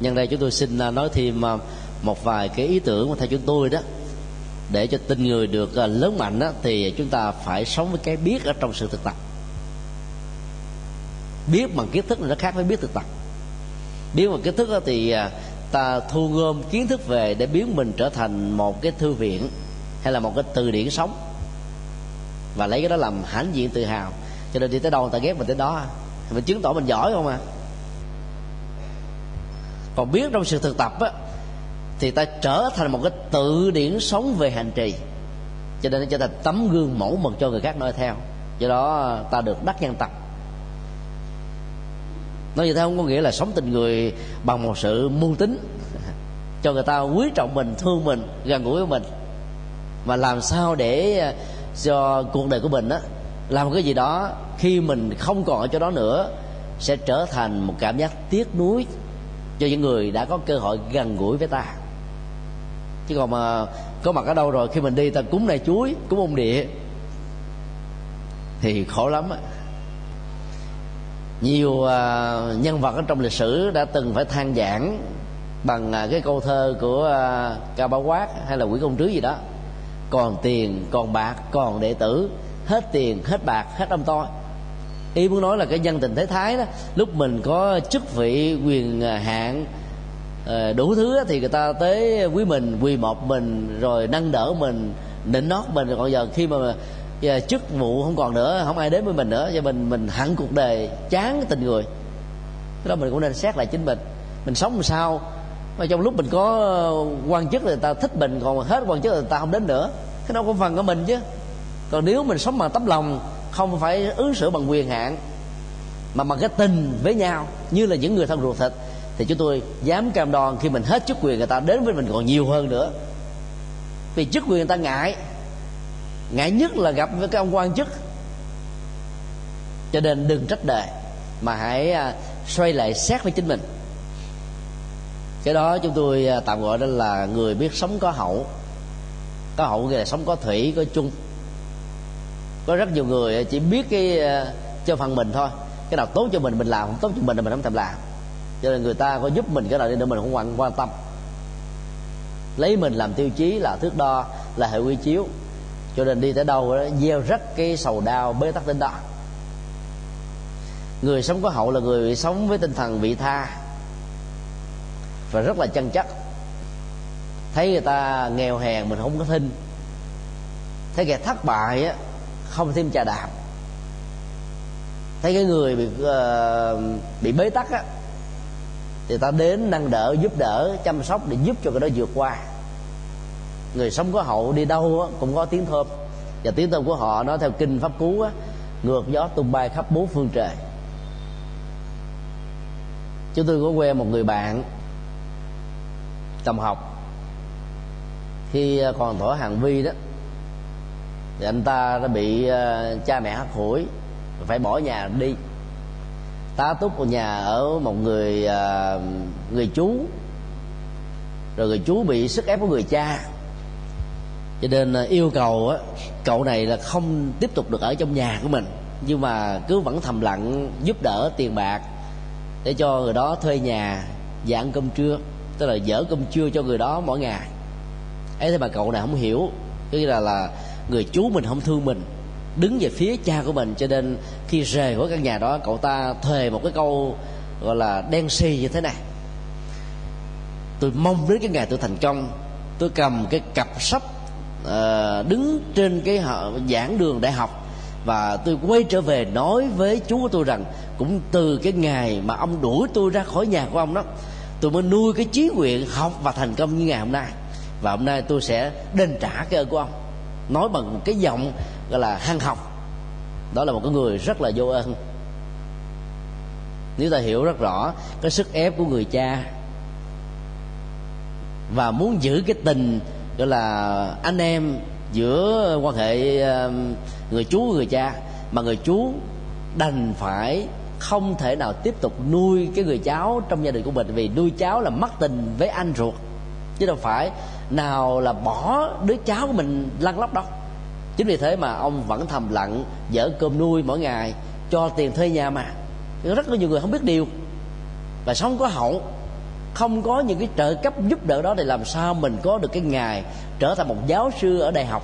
Nhân đây chúng tôi xin uh, nói thêm uh, một vài cái ý tưởng theo chúng tôi đó. Để cho tình người được uh, lớn mạnh đó, thì chúng ta phải sống với cái biết ở trong sự thực tập. Biết bằng kiến thức là nó khác với biết thực tập. Biết bằng kiến thức thì ta thu gom kiến thức về để biến mình trở thành một cái thư viện hay là một cái từ điển sống. Và lấy cái đó làm hãnh diện tự hào. Cho nên đi tới đâu người ta ghét mình tới đó mình chứng tỏ mình giỏi không à? Còn biết trong sự thực tập á, thì ta trở thành một cái tự điển sống về hành trì. Cho nên nó trở thành tấm gương mẫu mực cho người khác noi theo. Do đó, ta được đắc nhân tập. Nói như thế không có nghĩa là sống tình người bằng một sự mưu tính. Cho người ta quý trọng mình, thương mình, gần gũi với mình. Mà làm sao để à, cho cuộc đời của mình á làm cái gì đó khi mình không còn ở chỗ đó nữa sẽ trở thành một cảm giác tiếc nuối cho những người đã có cơ hội gần gũi với ta. Chứ còn mà có mặt ở đâu rồi khi mình đi ta cúng này chuối cúng ông địa thì khổ lắm á. Nhiều uh, nhân vật ở trong lịch sử đã từng phải than giảng bằng uh, cái câu thơ của à, uh, ca bảo quát hay là quỷ công trứ gì đó. Còn tiền còn bạc còn đệ tử hết tiền hết bạc hết âm to, ý muốn nói là cái nhân tình thế thái đó lúc mình có chức vị quyền à, hạn à, đủ thứ thì người ta tới quý mình quỳ một mình rồi nâng đỡ mình nịnh nót mình. Còn giờ khi mà giờ chức vụ không còn nữa không ai đến với mình nữa cho mình mình hẳn cuộc đời chán tình người. Cái đó mình cũng nên xét lại chính mình. Mình sống làm sao? Mà trong lúc mình có quan chức thì người ta thích mình còn hết quan chức thì người ta không đến nữa. Cái đó cũng phần của mình chứ còn nếu mình sống bằng tấm lòng, không phải ứng xử bằng quyền hạn, mà bằng cái tình với nhau, như là những người thân ruột thịt, thì chúng tôi dám cam đoan khi mình hết chức quyền, người ta đến với mình còn nhiều hơn nữa. Vì chức quyền người ta ngại. Ngại nhất là gặp với cái ông quan chức. Cho nên đừng trách đời mà hãy à, xoay lại xét với chính mình. Cái đó chúng tôi à, tạm gọi đó là người biết sống có hậu. Có hậu nghĩa là sống có thủy, có chung có rất nhiều người ờ, chỉ biết cái ờ, cho phần mình thôi. Cái nào tốt cho mình mình làm, không tốt cho mình thì mình không thèm làm. Cho nên người ta có giúp mình cái nào đi nữa mình không quan quan tâm. Lấy mình làm tiêu chí là thước đo, là hệ quy chiếu. Cho nên đi tới đâu đó, gieo rất cái sầu đau bế tắc đến đó. Người sống có hậu là người sống với tinh thần vị tha và rất là chân chất thấy người ta nghèo hèn, mình không có thinh thấy kẻ thất bại á không thêm trà đạp. Thấy cái người bị uh, bị bế tắc á thì ta đến nâng đỡ giúp đỡ chăm sóc để giúp cho cái đó vượt qua. Người sống có hậu đi đâu á, cũng có tiếng thơm. Và tiếng thơm của họ nó theo kinh pháp cú á, ngược gió tung bay khắp bốn phương trời. Chúng tôi có quen một người bạn tầm học. Khi ờ, còn thổi hàng vi đó thì anh ta đã bị uh, cha mẹ hắt hủi phải bỏ nhà đi. Tá túc ở nhà ở một người uh, người chú. Rồi người chú bị sức ép của người cha. Cho nên uh, yêu cầu á cậu này là không tiếp tục được ở trong nhà của mình. Nhưng mà cứ vẫn thầm lặng giúp đỡ tiền bạc để cho người đó thuê nhà và ăn cơm trưa tức là dở cơm trưa cho người đó mỗi ngày. Ấy thế mà cậu này không hiểu tức là là người chú mình không thương mình đứng về phía cha của mình. Cho nên khi rời khỏi căn nhà đó cậu ta thề một cái câu gọi là đen si như thế này. Tôi mong đến cái ngày tôi thành công tôi cầm cái cặp sách uh, ờ, đứng trên cái giảng đường đại học và tôi quay trở về nói với chú của tôi rằng cũng từ cái ngày mà ông đuổi tôi ra khỏi nhà của ông đó tôi mới nuôi cái chí nguyện học và thành công như ngày hôm nay. Và hôm nay tôi sẽ đền trả cái ơn của ông nói bằng cái giọng gọi là hăng học đó là một cái người rất là vô ơn. Nếu ta hiểu rất rõ cái sức ép của người cha và muốn giữ cái tình gọi là anh em giữa quan hệ um, người chú người cha, mà người chú đành phải không thể nào tiếp tục nuôi cái người cháu trong gia đình của mình, vì nuôi cháu là mất tình với anh ruột, chứ đâu phải nào là bỏ đứa cháu của mình lăn lóc đâu chính vì thế mà ông vẫn thầm lặng, dở cơm nuôi mỗi ngày, cho tiền thuê nhà mà. Rất là nhiều người không biết điều. Và sống có hậu, không có những cái trợ cấp giúp đỡ đó thì làm sao mình có được cái ngày trở thành một giáo sư ở đại học.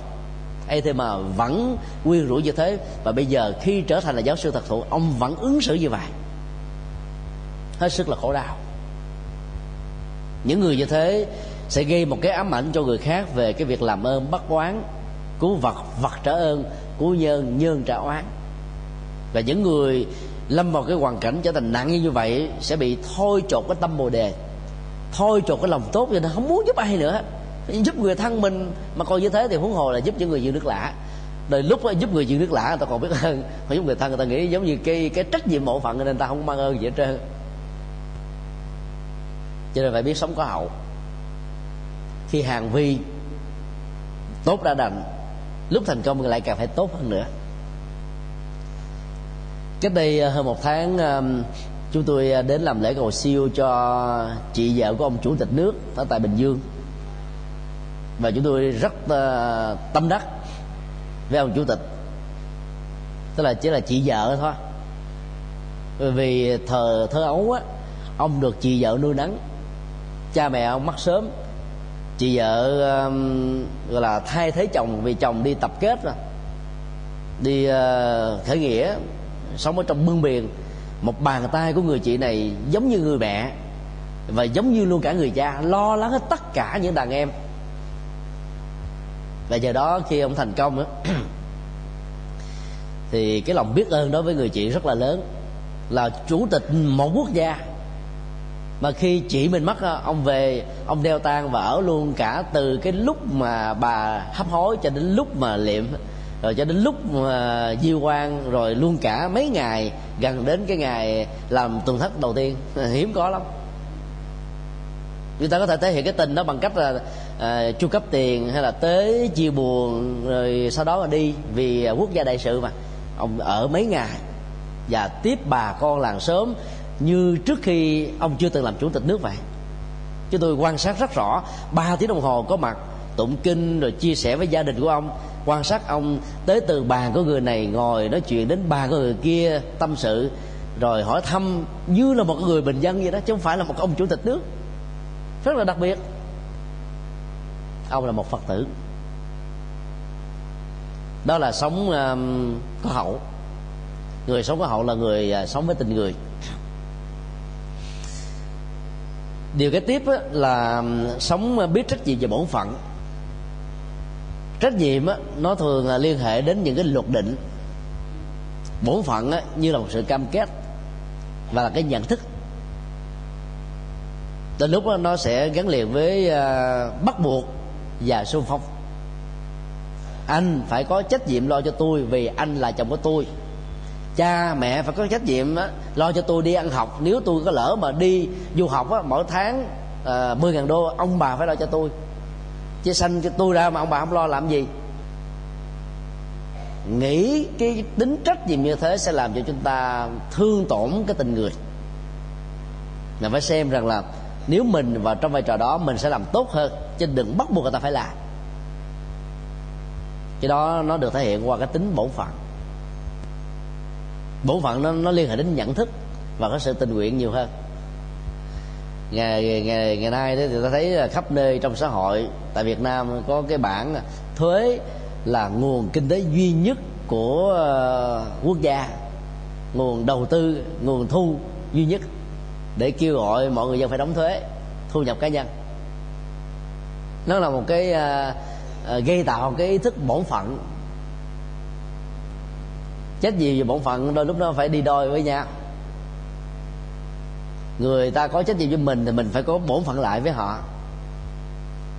Ấy thế mà vẫn quy rủi như thế. Và bây giờ khi trở thành là giáo sư thật thụ, ông vẫn ứng xử như vậy. Hết sức là khổ đau. Những người như thế sẽ gây một cái ám ảnh cho người khác về cái việc làm ơn bắt oán cứu vật vật trả ơn cứu nhân nhân trả oán. Và những người lâm vào cái hoàn cảnh trở thành nặng như vậy sẽ bị thôi chột cái tâm bồ đề thôi chột cái lòng tốt cho nên không muốn giúp ai nữa. Giúp người thân mình mà còn như thế thì huống hồ là giúp những người dương nước lạ đời lúc đó, giúp người dương nước lạ người ta còn biết ơn mà giúp người thân người ta nghĩ giống như cái cái trách nhiệm bộ phận nên ta không mang ơn gì hết trơn. Cho nên phải biết sống có hậu khi hàng vi tốt đã đành, lúc thành công lại càng phải tốt hơn nữa. Cách đây ờ, hơn một tháng chúng tôi ờ, đến làm lễ cầu siêu cho chị vợ của ông chủ tịch nước ở tại bình dương. Và chúng tôi rất ờ, tâm đắc với ông chủ tịch, tức là chỉ là chị vợ thôi. Bởi vì thờ, thơ ấu á, ông được chị vợ nuôi nắng cha mẹ ông mất sớm chị vợ um, gọi là thay thế chồng vì chồng đi tập kết rồi. Đi uh, khởi nghĩa sống ở trong mương biển. Một bàn tay của người chị này giống như người mẹ và giống như luôn cả người cha lo lắng hết tất cả những đàn em. Và giờ đó khi ông thành công á thì cái lòng biết ơn đối với người chị rất là lớn là chủ tịch một quốc gia mà khi chị mình mất ờ, ông về ông đeo tang và ở luôn cả từ cái lúc mà bà hấp hối cho đến lúc mà liệm rồi cho đến lúc mà diêu quan rồi luôn cả mấy ngày gần đến cái ngày làm tuần thất đầu tiên. Hiếm có lắm. Người ta có thể thể hiện cái tình đó bằng cách là à, chu cấp tiền hay là tế chia buồn rồi sau đó là đi. Vì ờ, quốc gia đại sự mà ông ở mấy ngày và tiếp bà con làng sớm như trước khi ông chưa từng làm chủ tịch nước vậy. Chứ tôi quan sát rất rõ ba tiếng đồng hồ có mặt tụng kinh rồi chia sẻ với gia đình của ông. Quan sát ông tới từ bàn của người này ngồi nói chuyện đến bàn của người kia tâm sự rồi hỏi thăm như là một người bình dân vậy đó chứ không phải là một ông chủ tịch nước. Rất là đặc biệt. Ông là một phật tử. Đó là sống uh, có hậu. Người sống có hậu là người uh, sống với tình người. Điều kế tiếp là sống biết trách nhiệm về bổn phận. Trách nhiệm nó thường là liên hệ đến những cái luật định. Bổn phận như là một sự cam kết và là cái nhận thức. Đến lúc nó sẽ gắn liền với à, bắt buộc và xung phong. Anh phải có trách nhiệm lo cho tôi vì anh là chồng của tôi cha mẹ phải có trách nhiệm đó, lo cho tôi đi ăn học. Nếu tôi có lỡ mà đi du học đó, mỗi tháng à, mười ngàn đô ông bà phải lo cho tôi. Chứ sanh cho tôi ra mà ông bà không lo làm gì. Nghĩ cái tính trách nhiệm như thế sẽ làm cho chúng ta thương tổn cái tình người. Là phải xem rằng là nếu mình vào trong vai trò đó mình sẽ làm tốt hơn chứ đừng bắt buộc người ta phải làm. Cái đó nó được thể hiện qua cái tính bổn phận bổn phận nó, nó liên hệ đến nhận thức và có sự tình nguyện nhiều hơn. Ngày ngày ngày nay thì ta thấy là khắp nơi trong xã hội tại Việt Nam có cái bản thuế là nguồn kinh tế duy nhất của ờ, quốc gia. Nguồn đầu tư nguồn thu duy nhất để kêu gọi mọi người dân phải đóng thuế thu nhập cá nhân. Nó là một cái uh, gây tạo cái ý thức bổn phận trách nhiệm về bổn phận, đôi lúc nó phải đi đôi với nhau. Người ta có trách nhiệm với mình thì mình phải có bổn phận lại với họ.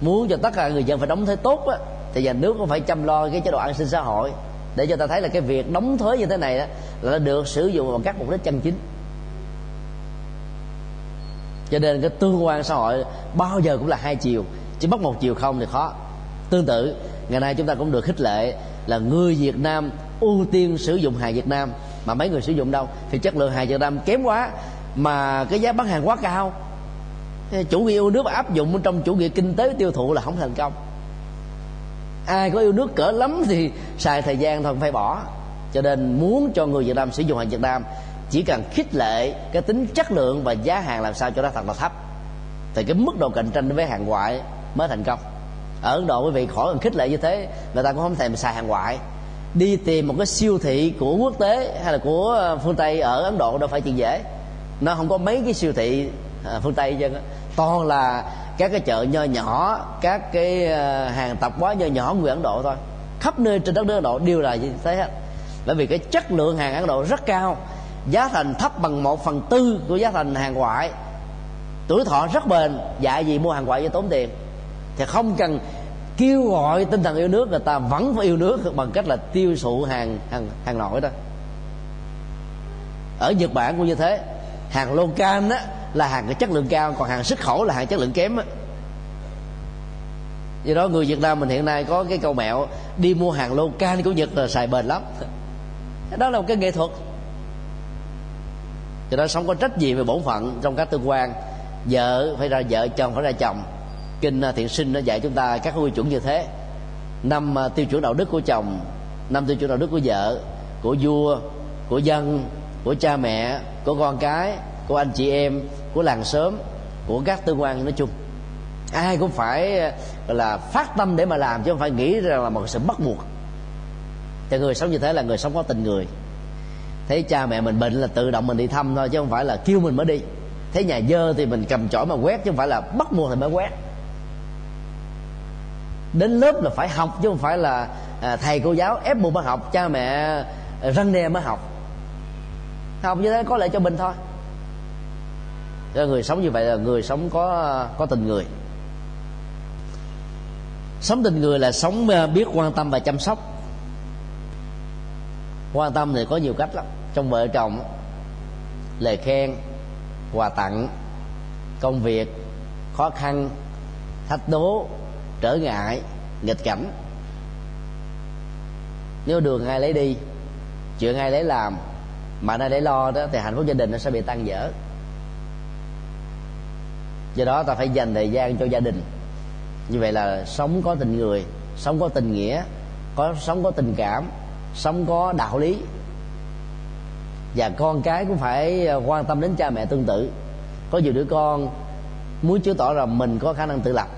Muốn cho tất cả người dân phải đóng thuế tốt á, thì nhà nước cũng phải chăm lo cái chế độ an sinh xã hội để cho ta thấy là cái việc đóng thuế như thế này đó là được sử dụng bằng các mục đích chân chính. Cho nên cái tương quan xã hội bao giờ cũng là hai chiều chứ bắt một chiều không thì khó. Tương tự, ngày nay chúng ta cũng được khích lệ là người việt nam ưu tiên sử dụng hàng việt nam. Mà mấy người sử dụng đâu? Thì chất lượng hàng việt nam kém quá, mà cái giá bán hàng quá cao. Chủ nghĩa yêu nước áp dụng trong chủ nghĩa kinh tế tiêu thụ là không thành công. Ai có yêu nước cỡ lắm thì xài thời gian thôi phải bỏ. Cho nên muốn cho người việt nam sử dụng hàng việt nam, chỉ cần khích lệ cái tính chất lượng và giá hàng làm sao cho nó thật là thấp, thì cái mức độ cạnh tranh với hàng ngoại mới thành công ở ấn độ quý vị khỏi cần khích lệ như thế, người ta cũng không thèm xài hàng ngoại. Đi tìm một cái siêu thị của quốc tế hay là của ờ, phương tây ở ấn độ đâu phải chuyện dễ. Nó không có mấy cái siêu thị ờ, phương tây chứ. Toàn là các cái chợ nho nhỏ, các cái ờ, hàng tạp hóa nho nhỏ người ấn độ thôi. Khắp nơi trên đất nước ấn độ đều là như thế hết. Bởi vì cái chất lượng hàng ấn độ rất cao, giá thành thấp bằng một phần tư của giá thành hàng ngoại. Tuổi thọ rất bền, dạy gì mua hàng ngoại cho tốn tiền thì không cần kêu gọi tinh thần yêu nước, người ta vẫn phải yêu nước bằng cách là tiêu thụ hàng hàng hàng nội đó. Ở nhật bản cũng như thế. Hàng local đó là hàng cái chất lượng cao, còn hàng xuất khẩu là hàng chất lượng kém á. Do đó người việt nam mình hiện nay có cái câu mẹo, đi mua hàng local của nhật là xài bền lắm. Đó là một cái nghệ thuật. Cho đó sống có trách nhiệm về bổn phận trong các tương quan. Vợ phải ra vợ, chồng phải ra chồng kinh à, thiện sinh nó dạy chúng ta các quy chuẩn như thế. Năm à, tiêu chuẩn đạo đức của chồng, năm tiêu chuẩn đạo đức của vợ, của vua, của dân, của cha mẹ, của con cái, của anh chị em, của làng xóm, của các tương quan nói chung. Ai cũng phải à, là phát tâm để mà làm chứ không phải nghĩ rằng là một sự bắt buộc. Cho người sống như thế là người sống có tình người. Thấy cha mẹ mình bệnh là tự động mình đi thăm thôi, chứ không phải là kêu mình mới đi. Thấy nhà dơ thì mình cầm chổi mà quét, chứ không phải là bắt buộc thì mới quét đến lớp là phải học chứ không phải là à, thầy cô giáo ép buộc mới học cha mẹ à, răng đe mới học. Học như thế có lợi cho mình thôi. Cho người sống như vậy là người sống có có tình người. Sống tình người là sống à, biết quan tâm và chăm sóc. Quan tâm thì có nhiều cách lắm. Trong vợ chồng lời khen quà tặng công việc khó khăn thách đố trở ngại, nghịch cảnh. Nếu đường ai lấy đi, chuyện ai lấy làm, mà ai để lo đó, thì hạnh phúc gia đình nó sẽ bị tan dở do đó ta phải dành thời gian cho gia đình. Như vậy là sống có tình người, sống có tình nghĩa, có sống có tình cảm, sống có đạo lý. Và con cái cũng phải à, quan tâm đến cha mẹ tương tự. Có nhiều đứa con muốn chứng tỏ rằng mình có khả năng tự lập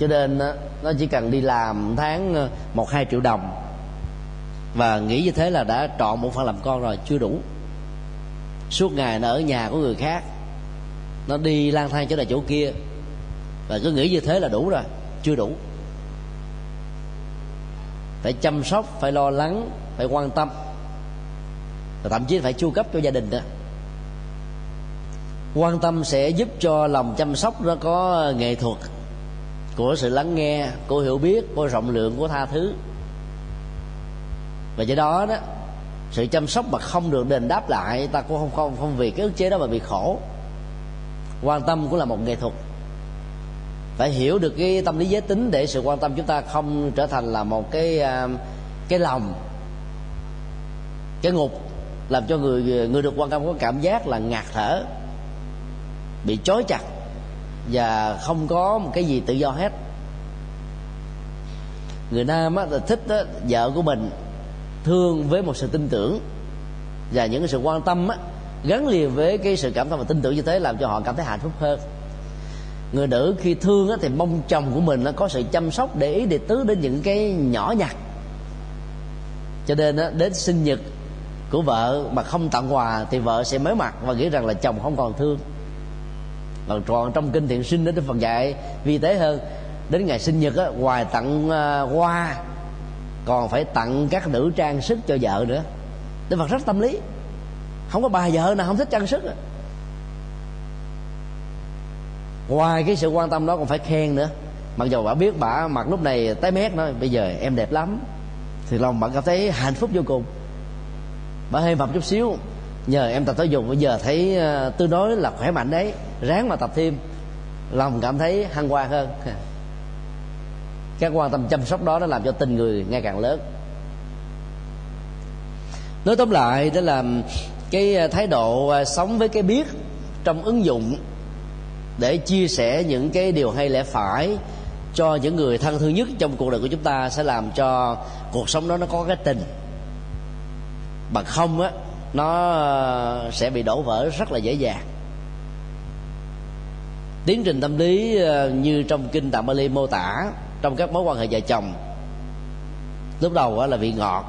cho nên nó chỉ cần đi làm tháng ờ, một, hai triệu đồng. Và nghĩ như thế là đã chọn một phần làm con rồi, chưa đủ. Suốt ngày nó ở nhà của người khác. Nó đi lang thang chỗ này chỗ kia. Và cứ nghĩ như thế là đủ rồi, chưa đủ. Phải chăm sóc, phải lo lắng, phải quan tâm. Và thậm chí phải chu cấp cho gia đình nữa. Quan tâm sẽ giúp cho lòng chăm sóc nó có ờ, nghệ thuật của sự lắng nghe, của hiểu biết, của rộng lượng, của tha thứ. Và do đó đó, sự chăm sóc mà không được đền đáp lại, ta cũng không không không vì cái ức chế đó mà bị khổ. Quan tâm cũng là một nghệ thuật. Phải hiểu được cái tâm lý giới tính để sự quan tâm chúng ta không trở thành là một cái à, cái lòng, cái ngục, làm cho người người được quan tâm có cảm giác là ngạt thở, bị chói chặt và không có một cái gì tự do hết. Người nam á, là thích á, vợ của mình thương với một sự tin tưởng. Và những cái sự quan tâm á, gắn liền với cái sự cảm thông và tin tưởng như thế làm cho họ cảm thấy hạnh phúc hơn. Người nữ khi thương á, thì mong chồng của mình nó có sự chăm sóc để ý để tứ đến những cái nhỏ nhặt. Cho nên á, đến sinh nhật của vợ mà không tặng quà thì vợ sẽ mới mặt và nghĩ rằng là chồng không còn thương còn còn trong kinh thiện sinh đến phần dạy. Vi tế hơn đến ngày sinh nhật á, ngoài tặng à, hoa. Còn phải tặng các nữ trang sức cho vợ nữa. Đức Phật rất tâm lý. Không có bà vợ nào không thích trang sức Ngoài cái sự quan tâm đó còn phải khen nữa. Mặc dù bà biết bà mặc lúc này tái mét nói Bây giờ em đẹp lắm. Thì lòng bạn cảm thấy hạnh phúc vô cùng. Bà hơi mập chút xíu. Nhờ em tập thể dục bây giờ thấy uh, tương đối là khỏe mạnh đấy ráng mà tập thêm. Lòng cảm thấy hăng hoa hơn. Các quan tâm chăm sóc đó nó làm cho tình người ngày càng lớn. Nói tóm lại, đó là cái à, thái độ à, sống với cái biết trong ứng dụng để chia sẻ những cái điều hay lẽ phải cho những người thân thương nhất trong cuộc đời của chúng ta sẽ làm cho cuộc sống đó nó có cái tình. Bằng không á, nó à, sẽ bị đổ vỡ rất là dễ dàng tiến trình tâm lý ờ, như trong kinh tạng Bali mô tả, trong các mối quan hệ vợ chồng, lúc đầu là vị ngọt,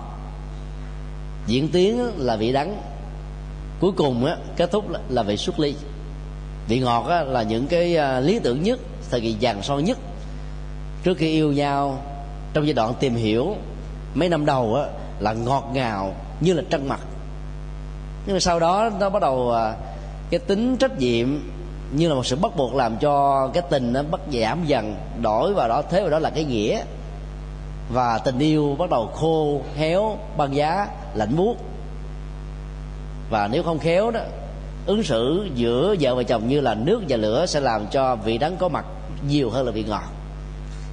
diễn tiến là vị đắng, cuối cùng kết thúc là vị xuất ly. Vị ngọt là những cái ờ, lý tưởng nhất, thời kỳ vàng son nhất. Trước khi yêu nhau, trong giai đoạn tìm hiểu, mấy năm đầu là ngọt ngào như là trăng mặt. Nhưng mà sau đó nó bắt đầu ờ, cái tính trách nhiệm như là một sự bắt buộc làm cho cái tình nó bắt giảm dần, đổi vào đó, thế vào đó là cái nghĩa. Và tình yêu bắt đầu khô, héo, băng giá, lạnh buốt. Và nếu không khéo đó, ứng xử giữa vợ và chồng như là nước và lửa sẽ làm cho vị đắng có mặt nhiều hơn là vị ngọt.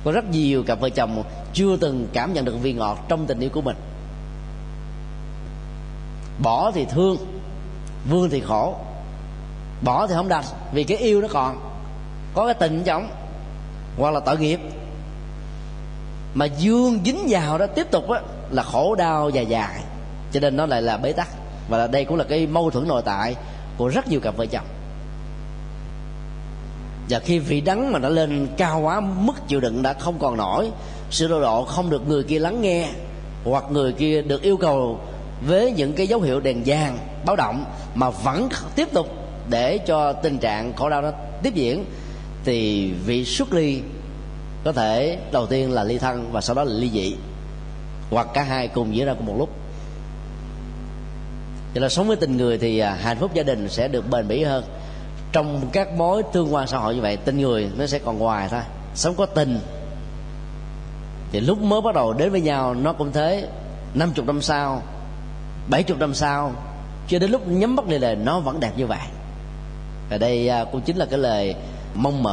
Có rất nhiều cặp vợ chồng chưa từng cảm nhận được vị ngọt trong tình yêu của mình. Bỏ thì thương, vương thì khổ bỏ thì không đành, vì cái yêu nó còn. Có cái tình chồng hoặc là tội nghiệp. Mà dương dính vào đó tiếp tục á, là khổ đau dài dài. Cho nên nó lại là bế tắc. Và là đây cũng là cái mâu thuẫn nội tại của rất nhiều cặp vợ chồng. Và khi vị đắng mà nó lên cao quá, mức chịu đựng đã không còn nổi, sự độ độ không được người kia lắng nghe, hoặc người kia được yêu cầu với những cái dấu hiệu đèn vàng báo động, mà vẫn tiếp tục để cho tình trạng khổ đau nó tiếp diễn, thì vị xuất ly có thể đầu tiên là ly thân và sau đó là ly dị, hoặc cả hai cùng diễn ra cùng một lúc. Cho là sống với tình người thì à, hạnh phúc gia đình sẽ được bền bỉ hơn. Trong các mối tương quan xã hội như vậy, tình người nó sẽ còn hoài thôi, sống có tình. Thì lúc mới bắt đầu đến với nhau, nó cũng thế. 50 năm sau 70 năm sau, cho đến lúc nhắm mắt lại là nó vẫn đẹp như vậy và đây à, cũng chính là cái lời mong mờ